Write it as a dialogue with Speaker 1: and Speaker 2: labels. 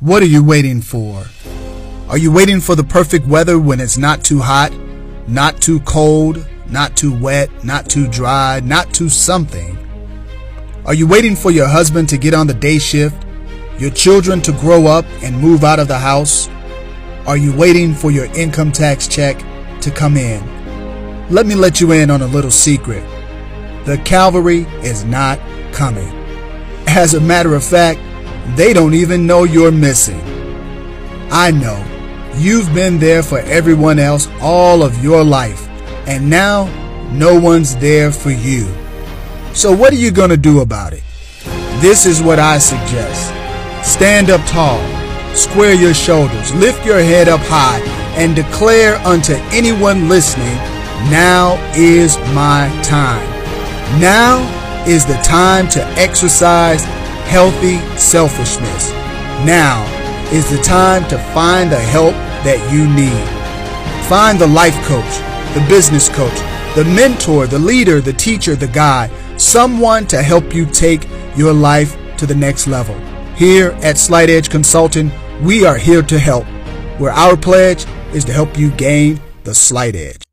Speaker 1: What are you waiting for? Are you waiting for the perfect weather when it's not too hot, not too cold, not too wet, not too dry, not too something? Are you waiting for your husband to get on the day shift, your children to grow up and move out of the house? Are you waiting for your income tax check to come in? Let me let you in on a little secret. The cavalry is not coming. As a matter of fact, they don't even know you're missing. I know. You've been there for everyone else all of your life, and now no one's there for you. So what are you going to do about it? This is what I suggest. Stand up tall, square your shoulders, lift your head up high, and declare unto anyone listening, now is my time. Now is the time to exercise healthy selfishness. Now is the time to find the help that you need. Find the life coach, the business coach, the mentor, the leader, the teacher, the guide, someone to help you take your life to the next level. Here at Slight Edge Consulting, we are here to help, where our pledge is to help you gain the slight edge.